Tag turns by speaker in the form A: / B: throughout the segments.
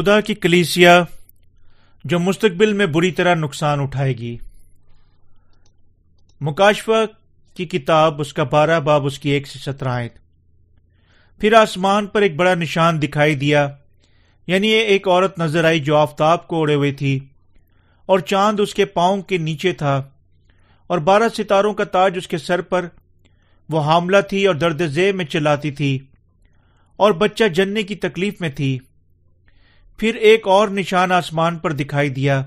A: خدا کی کلیسیا جو مستقبل میں بری طرح نقصان اٹھائے گی۔ مکاشفہ کی کتاب، اس کا بارہ باب، اس کی ایک سے سترہ آئے پھر آسمان پر ایک بڑا نشان دکھائی دیا یعنی ایک عورت نظر آئی جو آفتاب کو اڑے ہوئے تھی، اور چاند اس کے پاؤں کے نیچے تھا، اور بارہ ستاروں کا تاج اس کے سر پر، وہ حاملہ تھی اور درد ذیل میں چلاتی تھی، اور بچہ جننے کی تکلیف میں تھی۔ پھر ایک اور نشان آسمان پر دکھائی دیا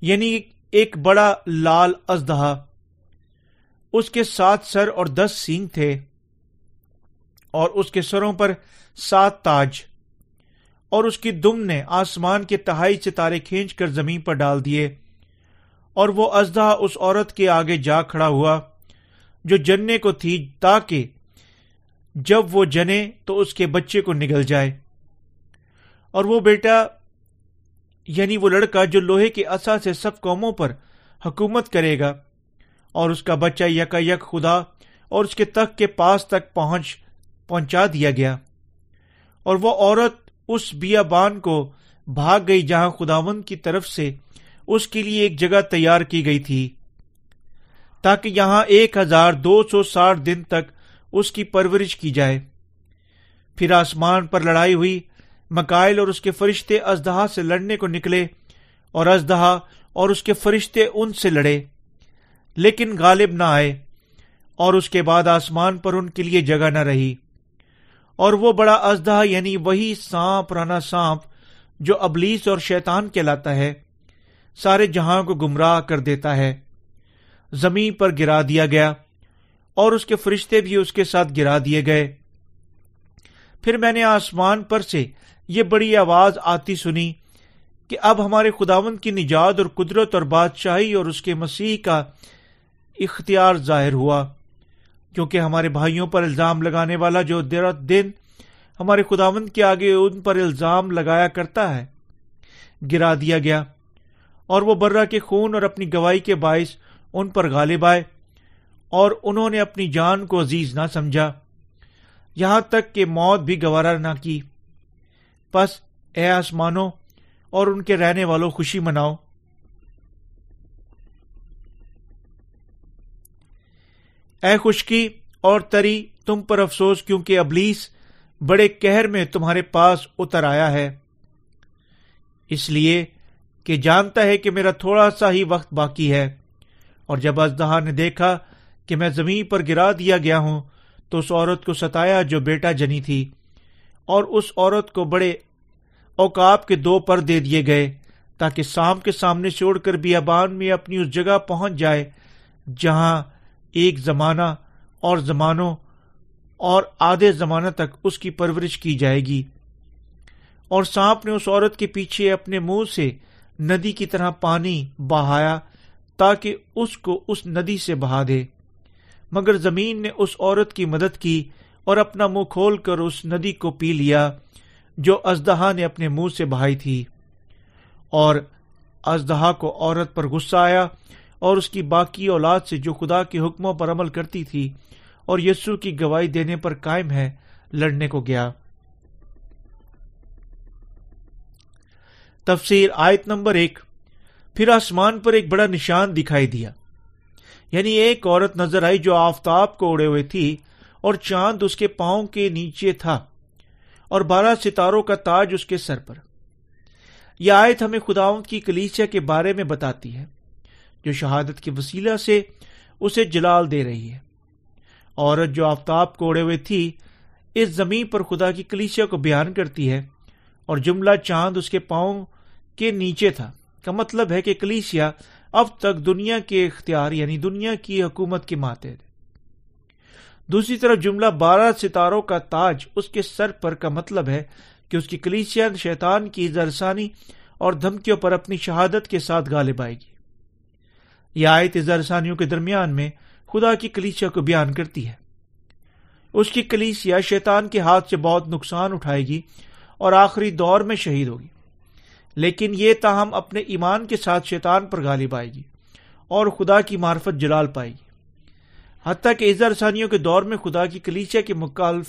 A: یعنی ایک بڑا لال ازدہا اس کے سات سر اور دس سینگ تھے اور اس کے سروں پر سات تاج۔ اور اس کی دم نے آسمان کے تہائی ستارے کھینچ کر زمین پر ڈال دیے۔ اور وہ ازدہ اس عورت کے آگے جا کھڑا ہوا، جو جننے کو تھی، تاکہ جب وہ جنے تو اس کے بچے کو نگل جائے۔ اور وہ بیٹا یعنی وہ لڑکا جو لوہے کے اصا سے سب قوموں پر حکومت کرے گا، اور اس کا بچہ یکا یک خدا اور اس کے تخت کے پاس تک پہنچ، پہنچا دیا گیا۔ اور وہ عورت اس بیابان کو بھاگ گئی جہاں خداون کی طرف سے اس کے لیے ایک جگہ تیار کی گئی تھی، تاکہ یہاں ایک ہزار دو سو ساٹھ دن تک اس کی پرورش کی جائے۔ پھر آسمان پر لڑائی ہوئی مکائل اور اس کے فرشتے ازدہا سے لڑنے کو نکلے اور ازدہا اور اس کے فرشتے ان سے لڑے، لیکن غالب نہ آئے اور اس کے بعد آسمان پر ان کے لیے جگہ نہ رہی۔ اور وہ بڑا ازدہ یعنی وہی سانپ رانا سانپ جو ابلیس اور شیطان کہلاتا ہے، سارے جہاں کو گمراہ کر دیتا ہے۔ زمین پر گرا دیا گیا اور اس کے فرشتے بھی اس کے ساتھ گرا دیے گئے۔ پھر میں نے آسمان پر سے یہ بڑی آواز آتی سنی کہ اب ہمارے خداون کی نجات اور قدرت اور بادشاہی اور اس کے مسیح کا اختیار ظاہر ہوا، کیونکہ ہمارے بھائیوں پر الزام لگانے والا جو دن ہمارے خداون کے آگے ان پر الزام لگایا کرتا ہے، گرا دیا گیا اور وہ برہ کے خون اور اپنی گواہی کے باعث ان پر غالب آئے اور انہوں نے اپنی جان کو عزیز نہ سمجھا، یہاں تک کہ موت بھی گوارا نہ کی۔ پس اے آسمانوں اور ان کے رہنے والوں خوشی مناؤ۔ اے خشکی اور تری، تم پر افسوس کیونکہ ابلیس بڑے کہر میں تمہارے پاس اتر آیا ہے۔ اس لیے کہ جانتا ہے کہ میرا تھوڑا سا ہی وقت باقی ہے۔ اور جب ازدہا نے دیکھا کہ میں زمین پر گرا دیا گیا ہوں، تو اس عورت کو ستایا جو بیٹا جنی تھی۔ اور اس عورت کو بڑے اوقاب کے دو پر دے دیے گئے تاکہ سام کے سامنے چھوڑ کر بیابان میں اپنی اس جگہ پہنچ جائے جہاں ایک زمانہ اور زمانوں اور آدھے زمانہ تک اس کی پرورش کی جائے گی۔ اور سانپ نے اس عورت کے پیچھے اپنے منہ سے ندی کی طرح پانی بہایا تاکہ اس کو اس ندی سے بہا دے۔ مگر زمین نے اس عورت کی مدد کی اور اپنا منہ کھول کر اس ندی کو پی لیا جو ازدہا نے اپنے منہ سے بہائی تھی۔ اور ازدہا کو عورت پر غصہ آیا اور اس کی باقی اولاد سے جو خدا کے حکموں پر عمل کرتی تھی اور یسو کی گواہی دینے پر قائم ہے، لڑنے کو گیا۔ تفسیر آیت نمبر ایک، پھر آسمان پر ایک بڑا نشان دکھائی دیا۔ یعنی ایک عورت نظر آئی جو آفتاب کو اڑے ہوئے تھی۔ اور چاند اس کے پاؤں کے نیچے تھا اور بارہ ستاروں کا تاج اس کے سر پر۔ یہ آیت ہمیں خداؤں کی کلیچیا کے بارے میں بتاتی ہے، جو شہادت کے وسیلہ سے اسے جلال دے رہی ہے۔ عورت جو آفتاب کوڑے ہوئے تھی، اس زمین پر خدا کی کلیسیا کو بیان کرتی ہے اور جملہ چاند اس کے پاؤں کے نیچے تھا، کا مطلب ہے کہ کلیسیا اب تک دنیا کے اختیار یعنی دنیا کی حکومت کے ماتے دوسری طرف جملہ بارہ ستاروں کا تاج اس کے سر پر کا مطلب ہے کہ اس کی کلیسیا شیطان کی زرسانی اور دھمکیوں پر اپنی شہادت کے ساتھ غالب آئے گی۔ یہ آیت زرسانیوں کے درمیان میں خدا کی کلیسیا کو بیان کرتی ہے۔ اس کی کلیسیا شیطان کے ہاتھ سے بہت نقصان اٹھائے گی اور آخری دور میں شہید ہوگی۔ لیکن یہ تاہم اپنے ایمان کے ساتھ شیطان پر غالب آئے گی اور خدا کی معرفت جلال پائے گی۔ حتیٰ کہ ازرسانیوں کے دور میں خدا کی کلیسیا کے مکالف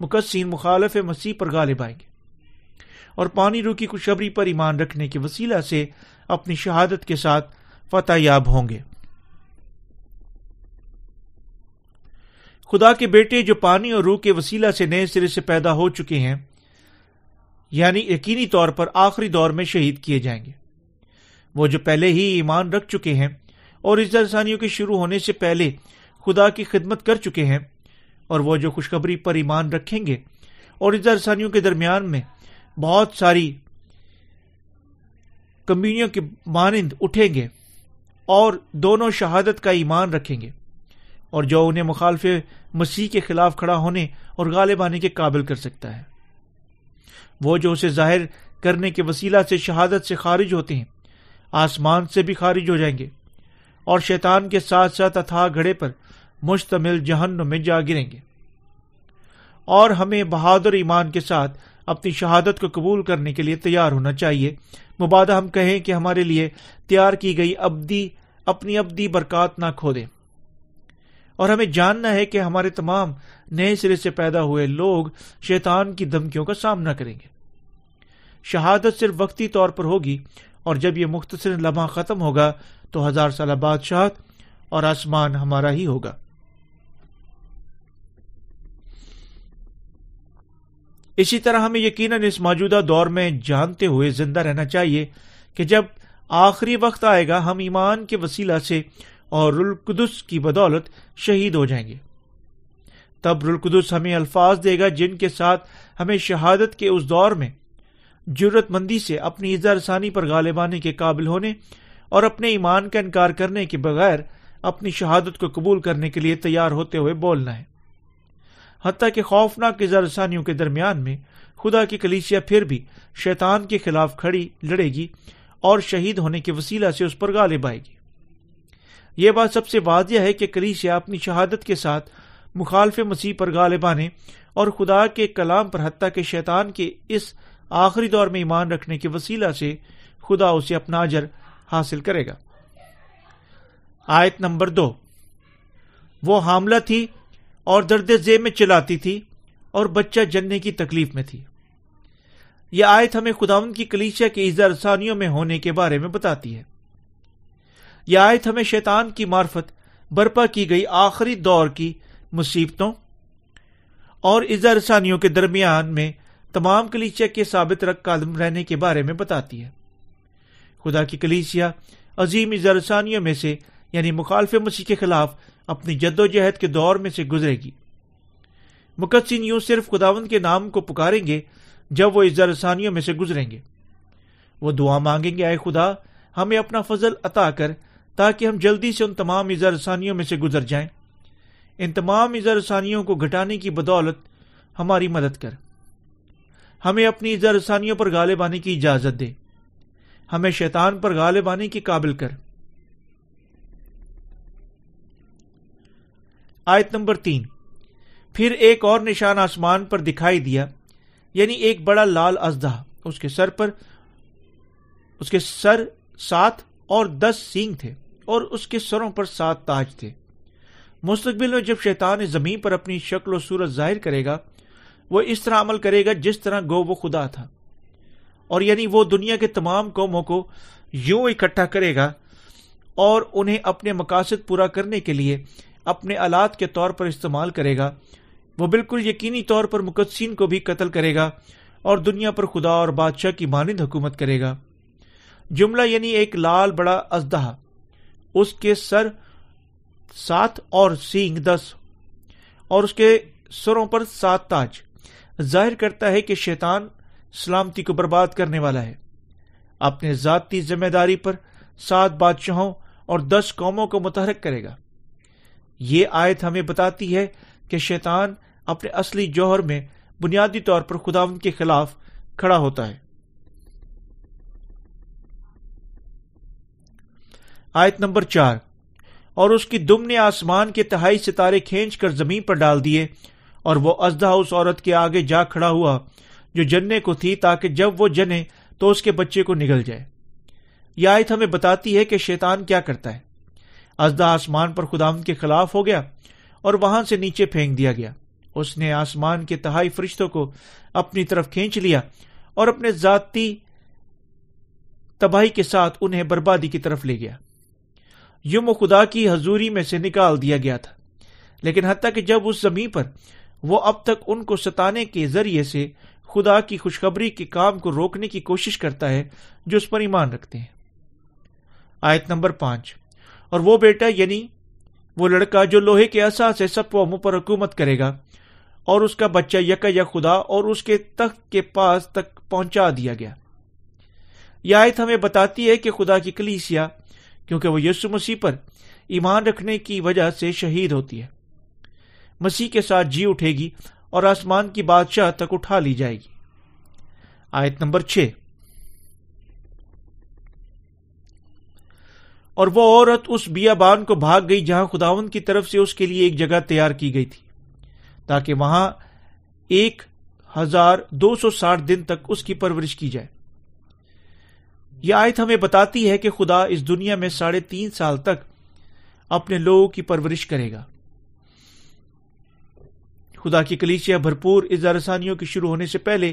A: مقصین مخالف مسیح پر غالب آئیں گے۔ اور پانی رو کی خوشبری پر ایمان رکھنے کے وسیلہ سے اپنی شہادت کے ساتھ فتح یاب ہوں گے۔ خدا کے بیٹے جو پانی اور روح کے وسیلہ سے نئے سرے سے پیدا ہو چکے ہیں یعنی یقینی طور پر آخری دور میں شہید کیے جائیں گے۔ وہ جو پہلے ہی ایمان رکھ چکے ہیں اور اس رسانیوں کے شروع ہونے سے پہلے خدا کی خدمت کر چکے ہیں اور وہ جو خوشخبری پر ایمان رکھیں گے اور اس رسانیوں کے درمیان میں بہت ساری کمیونیوں کے مانند اٹھیں گے اور دونوں شہادت کا ایمان رکھیں گے اور جو انہیں مخالف مسیح کے خلاف کھڑا ہونے اور غالب آنے کے قابل کر سکتا ہے۔ وہ جو اسے ظاہر کرنے کے وسیلہ سے شہادت سے خارج ہوتے ہیں، آسمان سے بھی خارج ہو جائیں گے۔ اور شیطان کے ساتھ ساتھ اتھا گھڑے پر مشتمل جہنم میں جا گریں گے۔ اور ہمیں بہادر ایمان کے ساتھ اپنی شہادت کو قبول کرنے کے لیے تیار ہونا چاہیے۔ مبادہ ہم کہیں کہ ہمارے لیے تیار کی گئی ابدی، اپنی ابدی برکات نہ کھو دیں اور ہمیں جاننا ہے کہ ہمارے تمام نئے سرے سے پیدا ہوئے لوگ شیطان کی دھمکیوں کا سامنا کریں گے۔ شہادت صرف وقتی طور پر ہوگی اور جب یہ مختصر لمحہ ختم ہوگا تو ہزار سالہ بادشاہ اور آسمان ہمارا ہی ہوگا۔ اسی طرح ہمیں یقیناً اس موجودہ دور میں جانتے ہوئے زندہ رہنا چاہیے کہ جب آخری وقت آئے گا، ہم ایمان کے وسیلہ سے اور رلقدس کی بدولت شہید ہو جائیں گے۔ تب رلقدس ہمیں الفاظ دے گا جن کے ساتھ ہمیں شہادت کے اس دور میں جرت مندی سے اپنی اظہار ثانی پر غالبانے کے قابل ہونے اور اپنے ایمان کا انکار کرنے کے بغیر اپنی شہادت کو قبول کرنے کے لیے تیار ہوتے ہوئے بولنا ہے۔ حتیٰ کہ خوفناک ثانیوں کے درمیان میں خدا کی کلیسیا پھر بھی شیطان کے خلاف کھڑی لڑے گی اور شہید ہونے کے وسیلہ سے اس پر غالب آئے گی۔ یہ بات سب سے واضح ہے کہ کلیسیا اپنی شہادت کے ساتھ مخالف مسیح پر غالب آنے اور خدا کے کلام پر حتیٰ کے شیطان کے اس آخری دور میں ایمان رکھنے کے وسیلہ سے خدا اسے اپنا اجر حاصل کرے گا۔ آیت نمبر دو۔ وہ حاملہ تھی اور درد زیب میں چلاتی تھی اور بچہ جننے کی تکلیف میں تھی۔ یہ آیت ہمیں خداون کی کلیچیا کے ثانیوں میں ہونے کے بارے میں بتاتی ہے۔ یہ آیت ہمیں شیطان کی مارفت برپا کی گئی آخری دور کی مصیبتوں اور ثانیوں کے درمیان میں تمام کلیچیا کے ثابت رکھ قدم رہنے کے بارے میں بتاتی ہے۔ خدا کی کلیسیا عظیم ثانیوں میں سے یعنی مخالف مسیح کے خلاف اپنی جد و جہد کے دور میں سے گزرے گی۔ مقدسین یوں صرف خداون کے نام کو پکاریں گے جب وہ ثانیوں میں سے گزریں گے۔ وہ دعا مانگیں گے آئے خدا، ہمیں اپنا فضل عطا کر تاکہ ہم جلدی سے ان تمام ثانیوں میں سے گزر جائیں۔ ان تمام ثانیوں کو گھٹانے کی بدولت ہماری مدد کر۔ ہمیں اپنی ثانیوں پر غالب آنے کی اجازت دے۔ ہمیں شیطان پر غالب آنے کی قابل کر۔ آیت نمبر تین۔ پھر ایک اور نشان آسمان پر دکھائی دیا یعنی ایک بڑا لال ازدہ۔ اس کے سر پر، اس کے سر سات اور دس سینگ تھے اور اس کے سروں پر سات تاج تھے۔ مستقبل میں جب شیطان زمین پر اپنی شکل و صورت ظاہر کرے گا وہ اس طرح عمل کرے گا جس طرح گو وہ خدا تھا۔ اور یعنی وہ دنیا کے تمام قوموں کو یوں اکٹھا کرے گا اور انہیں اپنے مقاصد پورا کرنے کے لیے اپنے آلات کے طور پر استعمال کرے گا۔ وہ بالکل یقینی طور پر مقدسین کو بھی قتل کرے گا اور دنیا پر خدا اور بادشاہ کی مانند حکومت کرے گا۔ جملہ یعنی ایک لال بڑا ازدہ۔ اس کے سر سات اور سینگ دس اور اس کے سروں پر سات تاج۔ ظاہر کرتا ہے کہ شیطان سلامتی کو برباد کرنے والا ہے۔ اپنے ذاتی ذمہ داری پر سات بادشاہوں اور دس قوموں کو متحرک کرے گا۔ یہ آیت ہمیں بتاتی ہے کہ شیطان اپنے اصلی جوہر میں بنیادی طور پر خدا کے خلاف کھڑا ہوتا ہے۔ آیت نمبر چار، اور اس کی دم نے آسمان کے تہائی ستارے کھینچ کر زمین پر ڈال دیے اور وہ ازدہ اس عورت کے آگے جا کھڑا ہوا جو جننے کو تھی تاکہ جب وہ جنے تو اس کے بچے کو نگل جائے۔ یہ آیت ہمیں بتاتی ہے کہ شیطان کیا کرتا ہے۔ ازدا آسمان پر خدام کے خلاف ہو گیا اور وہاں سے نیچے پھینک دیا گیا۔ اس نے آسمان کے تہائی فرشتوں کو اپنی طرف کھینچ لیا اور اپنے ذاتی تباہی کے ساتھ انہیں بربادی کی طرف لے گیا۔ یم خدا کی حضوری میں سے نکال دیا گیا تھا۔ لیکن حتیٰ کہ جب اس زمین پر وہ اب تک ان کو ستانے کے ذریعے سے خدا کی خوشخبری کے کام کو روکنے کی کوشش کرتا ہے جو اس پر ایمان رکھتے ہیں۔ آیت نمبر پانچ۔ اور وہ بیٹا یعنی وہ لڑکا جو لوہے کے احساس سے سب قوموں پر حکومت کرے گا اور اس کا بچہ یکا یا خدا اور اس کے تخت کے پاس تک پہنچا دیا گیا۔ یہ آیت ہمیں بتاتی ہے کہ خدا کی کلیسیا، کیونکہ وہ یسو مسیح پر ایمان رکھنے کی وجہ سے شہید ہوتی ہے۔ مسیح کے ساتھ جی اٹھے گی اور آسمان کی بادشاہ تک اٹھا لی جائے گی۔ آیت نمبر چھ۔ اور وہ عورت اس بیا بان کو بھاگ گئی جہاں خداون کی طرف سے اس کے لیے ایک جگہ تیار کی گئی تھی، تاکہ وہاں ایک ہزار دو سو ساٹھ دن تک اس کی پرورش کی جائے۔ یہ آیت ہمیں بتاتی ہے کہ خدا اس دنیا میں ساڑھے تین سال تک اپنے لوگوں کی پرورش کرے گا۔ خدا کی کلیچیا بھرپور رسانیوں کی شروع ہونے سے پہلے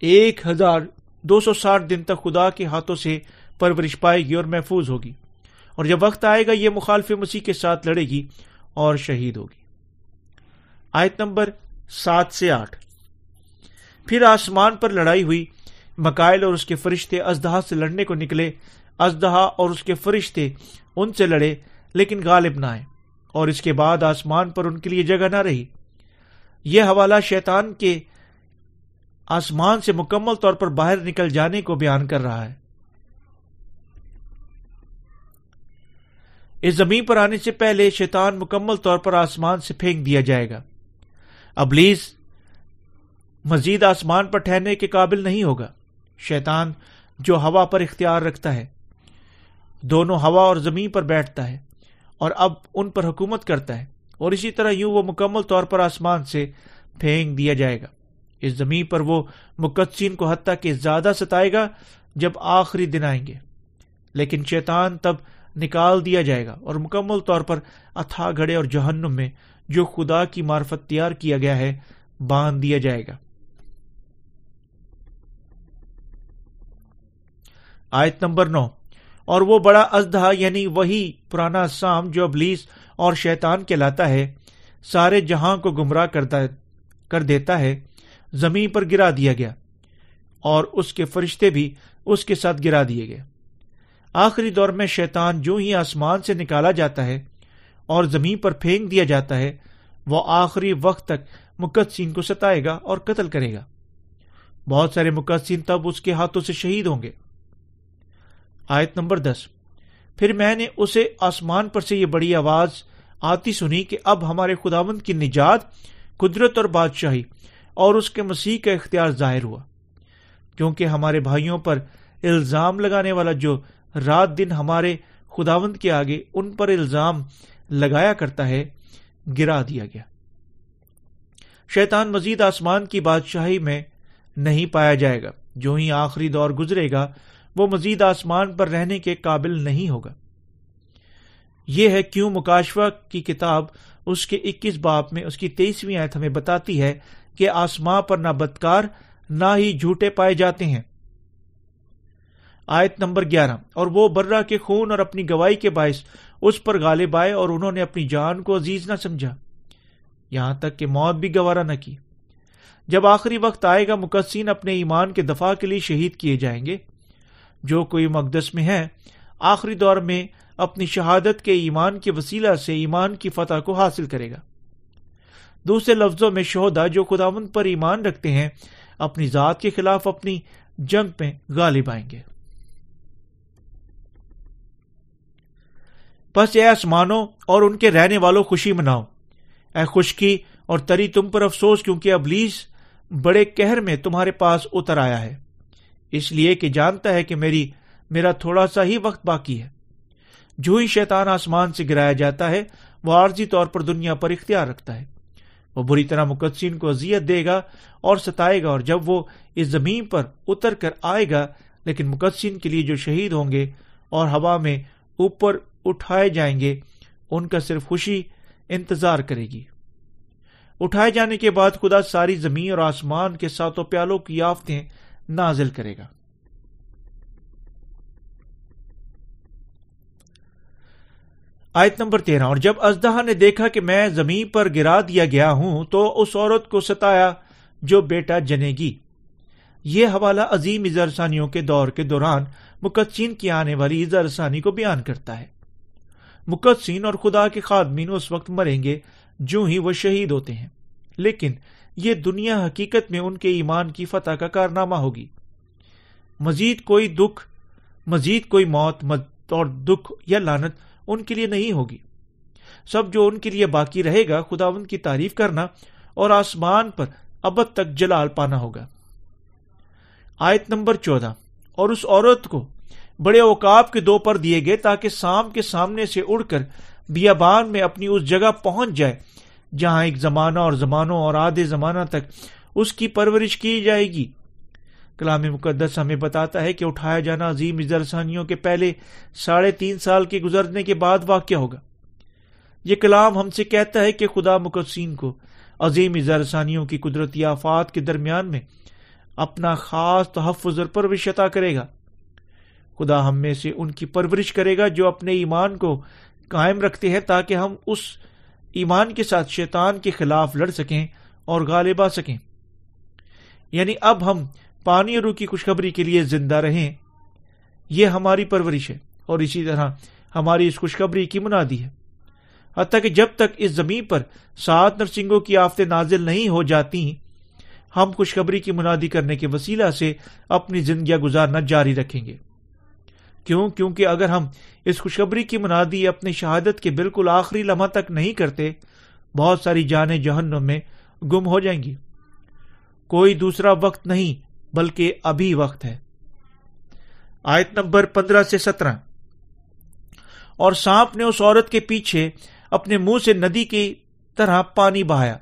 A: ایک ہزار دو سو ساٹھ دن تک خدا کے ہاتھوں سے پرورش پائے گی اور محفوظ ہوگی۔ اور جب وقت آئے گا، یہ مخالف مسیح کے ساتھ لڑے گی اور شہید ہوگی۔ آیت نمبر سات سے آٹھ۔ پھر آسمان پر لڑائی ہوئی مکائل اور اس کے فرشتے ازدہا سے لڑنے کو نکلے۔ ازدہا اور اس کے فرشتے ان سے لڑے، لیکن غالب نہ آئے۔ اور اس کے بعد آسمان پر ان کے لیے جگہ نہ رہی۔ یہ حوالہ شیطان کے آسمان سے مکمل طور پر باہر نکل جانے کو بیان کر رہا ہے۔ اس زمین پر آنے سے پہلے شیطان مکمل طور پر آسمان سے پھینک دیا جائے گا۔ ابلیس مزید آسمان پر ٹھہرنے کے قابل نہیں ہوگا۔ شیطان جو ہوا پر اختیار رکھتا ہے، دونوں ہوا اور زمین پر بیٹھتا ہے اور اب ان پر حکومت کرتا ہے۔ اور اسی طرح یوں وہ مکمل طور پر آسمان سے پھینک دیا جائے گا۔ اس زمین پر وہ مقدسین کو حتیٰ کہ زیادہ ستائے گا جب آخری دن آئیں گے۔ لیکن شیطان تب نکال دیا جائے گا اور مکمل طور پر اتھا گھڑے اور جہنم میں جو خدا کی مارفت تیار کیا گیا ہے، باندھ دیا جائے گا۔ آیت نمبر نو۔ اور وہ بڑا ازدہ یعنی وہی پرانا سام جو ابلیس اور شیطان کہلاتا ہے، سارے جہاں کو گمراہ کرتا کر دیتا ہے، زمین پر گرا دیا گیا، اور اس کے فرشتے بھی اس کے ساتھ گرا دیے گئے۔ آخری دور میں شیطان جو ہی آسمان سے نکالا جاتا ہے اور زمین پر پھینک دیا جاتا ہے، وہ آخری وقت تک مقدسین کو ستائے گا اور قتل کرے گا۔ بہت سارے مقدسین تب اس کے ہاتھوں سے شہید ہوں گے۔ آیت نمبر دس۔ پھر میں نے اسے آسمان پر سے یہ بڑی آواز آتی سنی کہ اب ہمارے خداوند کی نجات قدرت اور بادشاہی اور اس کے مسیح کا اختیار ظاہر ہوا۔ کیونکہ ہمارے بھائیوں پر الزام لگانے والا جو رات دن ہمارے خداوند کے آگے ان پر الزام لگایا کرتا ہے، گرا دیا گیا۔ شیطان مزید آسمان کی بادشاہی میں نہیں پایا جائے گا۔ جو ہی آخری دور گزرے گا وہ مزید آسمان پر رہنے کے قابل نہیں ہوگا۔ یہ ہے کیوں مکاشوا کی کتاب اس کے اکیس باپ میں، اس کی تیسویں آیت ہمیں بتاتی ہے کہ آسمان پر نہ بدکار، نہ ہی جھوٹے پائے جاتے ہیں۔ آیت نمبر گیارہ۔ اور وہ برا کے خون اور اپنی گواہی کے باعث اس پر غالب آئے اور انہوں نے اپنی جان کو عزیز نہ سمجھا۔ یہاں تک کہ موت بھی گوارا نہ کی۔ جب آخری وقت آئے گا مقصین اپنے ایمان کے دفاع کے لیے شہید کیے جائیں گے۔ جو کوئی مقدس میں ہے، آخری دور میں اپنی شہادت کے ایمان کے وسیلہ سے ایمان کی فتح کو حاصل کرے گا۔ دوسرے لفظوں میں شہدا جو خداون پر ایمان رکھتے ہیں، اپنی ذات کے خلاف اپنی جنگ میں غالب آئیں گے۔ بس اے آسمانوں اور ان کے رہنے والوں خوشی مناؤ۔ اے خشکی اور تری تم پر افسوس کیونکہ ابلیس بڑے کہر میں تمہارے پاس اتر آیا ہے۔ اس لیے کہ جانتا ہے کہ میری، میرا تھوڑا سا ہی وقت باقی ہے۔ جو ہی شیطان آسمان سے گرایا جاتا ہے، وہ عارضی طور پر دنیا پر اختیار رکھتا ہے۔ وہ بری طرح مقدسین کو اذیت دے گا اور ستائے گا اور جب وہ اس زمین پر اتر کر آئے گا، لیکن مقدسین کے لیے جو شہید ہوں گے اور ہوا میں اوپر اٹھائے جائیں گے، ان کا صرف خوشی انتظار کرے گی۔ اٹھائے جانے کے بعد خدا ساری زمین اور آسمان کے ساتوں پیالوں کی آفتیں نازل کرے گا۔ آیت نمبر تیرہ، اور جب ازدہ نے دیکھا کہ میں زمین پر گرا دیا گیا ہوں، تو اس عورت کو ستایا جو بیٹا جنے گی۔ یہ حوالہ عظیم ازرسانیوں کے دور کے دوران مقدسین کی آنے والی ازرسانی کو بیان کرتا ہے۔ مقدسین اور خدا کے خادمین اس وقت مریں گے، جو ہی وہ شہید ہوتے ہیں۔ لیکن یہ دنیا حقیقت میں ان کے ایمان کی فتح کا کارنامہ ہوگی۔ مزید کوئی دکھ، مزید کوئی موت اور دکھ یا لانت ان کے لیے نہیں ہوگی۔ سب جو ان کے لیے باقی رہے گا، خدا ان کی تعریف کرنا اور آسمان پر ابد تک جلال پانا ہوگا۔ آیت نمبر چودہ۔ اور اس عورت کو بڑے اوقاب کے دو پر دیے گئے تاکہ سام کے سامنے سے اڑ کر بیابان میں اپنی اس جگہ پہنچ جائے۔ جہاں ایک زمانہ اور زمانوں اور آدھے زمانہ تک اس کی پرورش کی جائے گی۔ کلام مقدس ہمیں بتاتا ہے کہ اٹھایا جانا عظیم اجرسانیوں کے پہلے ساڑھے تین سال کے گزرنے کے بعد واقع ہوگا۔ یہ کلام ہم سے کہتا ہے کہ خدا مقدسین کو عظیم اجرسانیوں کی قدرتی آفات کے درمیان میں اپنا خاص تحفظ اور پرورش عطا کرے گا۔ خدا ہم میں سے ان کی پرورش کرے گا جو اپنے ایمان کو قائم رکھتے ہیں تاکہ ہم اس ایمان کے ساتھ شیطان کے خلاف لڑ سکیں اور غالب آ سکیں۔ یعنی اب ہم پانی اور روح کی خوشخبری کے لیے زندہ رہیں، یہ ہماری پرورش ہے اور اسی طرح ہماری اس خوشخبری کی منادی ہے۔ حتیٰ کہ جب تک اس زمین پر سات نرسنگوں کی آفتے نازل نہیں ہو جاتی، ہم خوشخبری کی منادی کرنے کے وسیلہ سے اپنی زندگیاں گزارنا جاری رکھیں گے۔ کیوں؟ کیونکہ اگر ہم اس خوشخبری کی منادی اپنی شہادت کے بالکل آخری لمحہ تک نہیں کرتے، بہت ساری جانیں جہنم میں گم ہو جائیں گی۔ کوئی دوسرا وقت نہیں، بلکہ ابھی وقت ہے۔ آیت نمبر پندرہ سے سترہ۔ اور سانپ نے اس عورت کے پیچھے اپنے منہ سے ندی کی طرح پانی بہایا،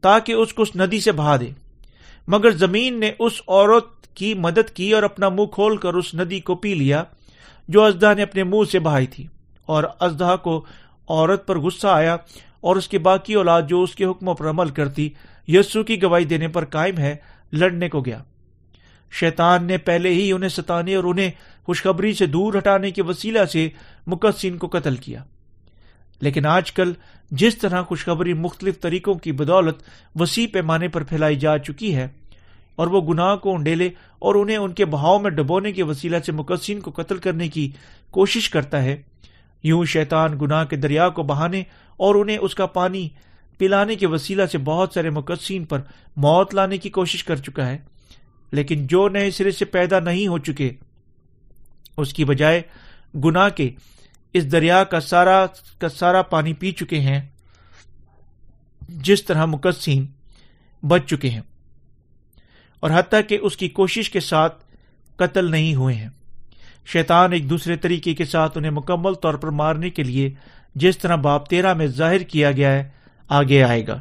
A: تاکہ اس کو اس ندی سے بہا دے۔ مگر زمین نے اس عورت کی مدد کی اور اپنا منہ کھول کر اس ندی کو پی لیا۔ جو ازدا نے اپنے منہ سے بہائی تھی اور ازدا کو عورت پر غصہ آیا اور اس کے باقی اولاد جو اس کے حکموں پر عمل کرتی یسو کی گواہی دینے پر قائم ہے، لڑنے کو گیا۔ شیطان نے پہلے ہی انہیں ستانے اور انہیں خوشخبری سے دور ہٹانے کے وسیلہ سے مقصین کو قتل کیا۔ لیکن آج کل جس طرح خوشخبری مختلف طریقوں کی بدولت وسیع پیمانے پر پھیلائی جا چکی ہے اور وہ گناہ کو انڈیلے اور انہیں ان کے بہاؤ میں ڈبونے کے وسیلہ سے مقصین کو قتل کرنے کی کوشش کرتا ہے۔ یوں شیطان گناہ کے دریا کو بہانے اور انہیں اس کا پانی پلانے کے وسیلہ سے بہت سارے مقصین پر موت لانے کی کوشش کر چکا ہے۔ لیکن جو نئے سرے سے پیدا نہیں ہو چکے، اس کی بجائے گنا کے اس دریا کا سارا کا سارا پانی پی چکے ہیں، جس طرح مقصین بچ چکے ہیں۔ اور حتیٰ کہ اس کی کوشش کے ساتھ قتل نہیں ہوئے ہیں۔ شیطان ایک دوسرے طریقے کے ساتھ انہیں مکمل طور پر مارنے کے لیے جس طرح باپ تیرہ میں ظاہر کیا گیا ہے، آگے آئے گا۔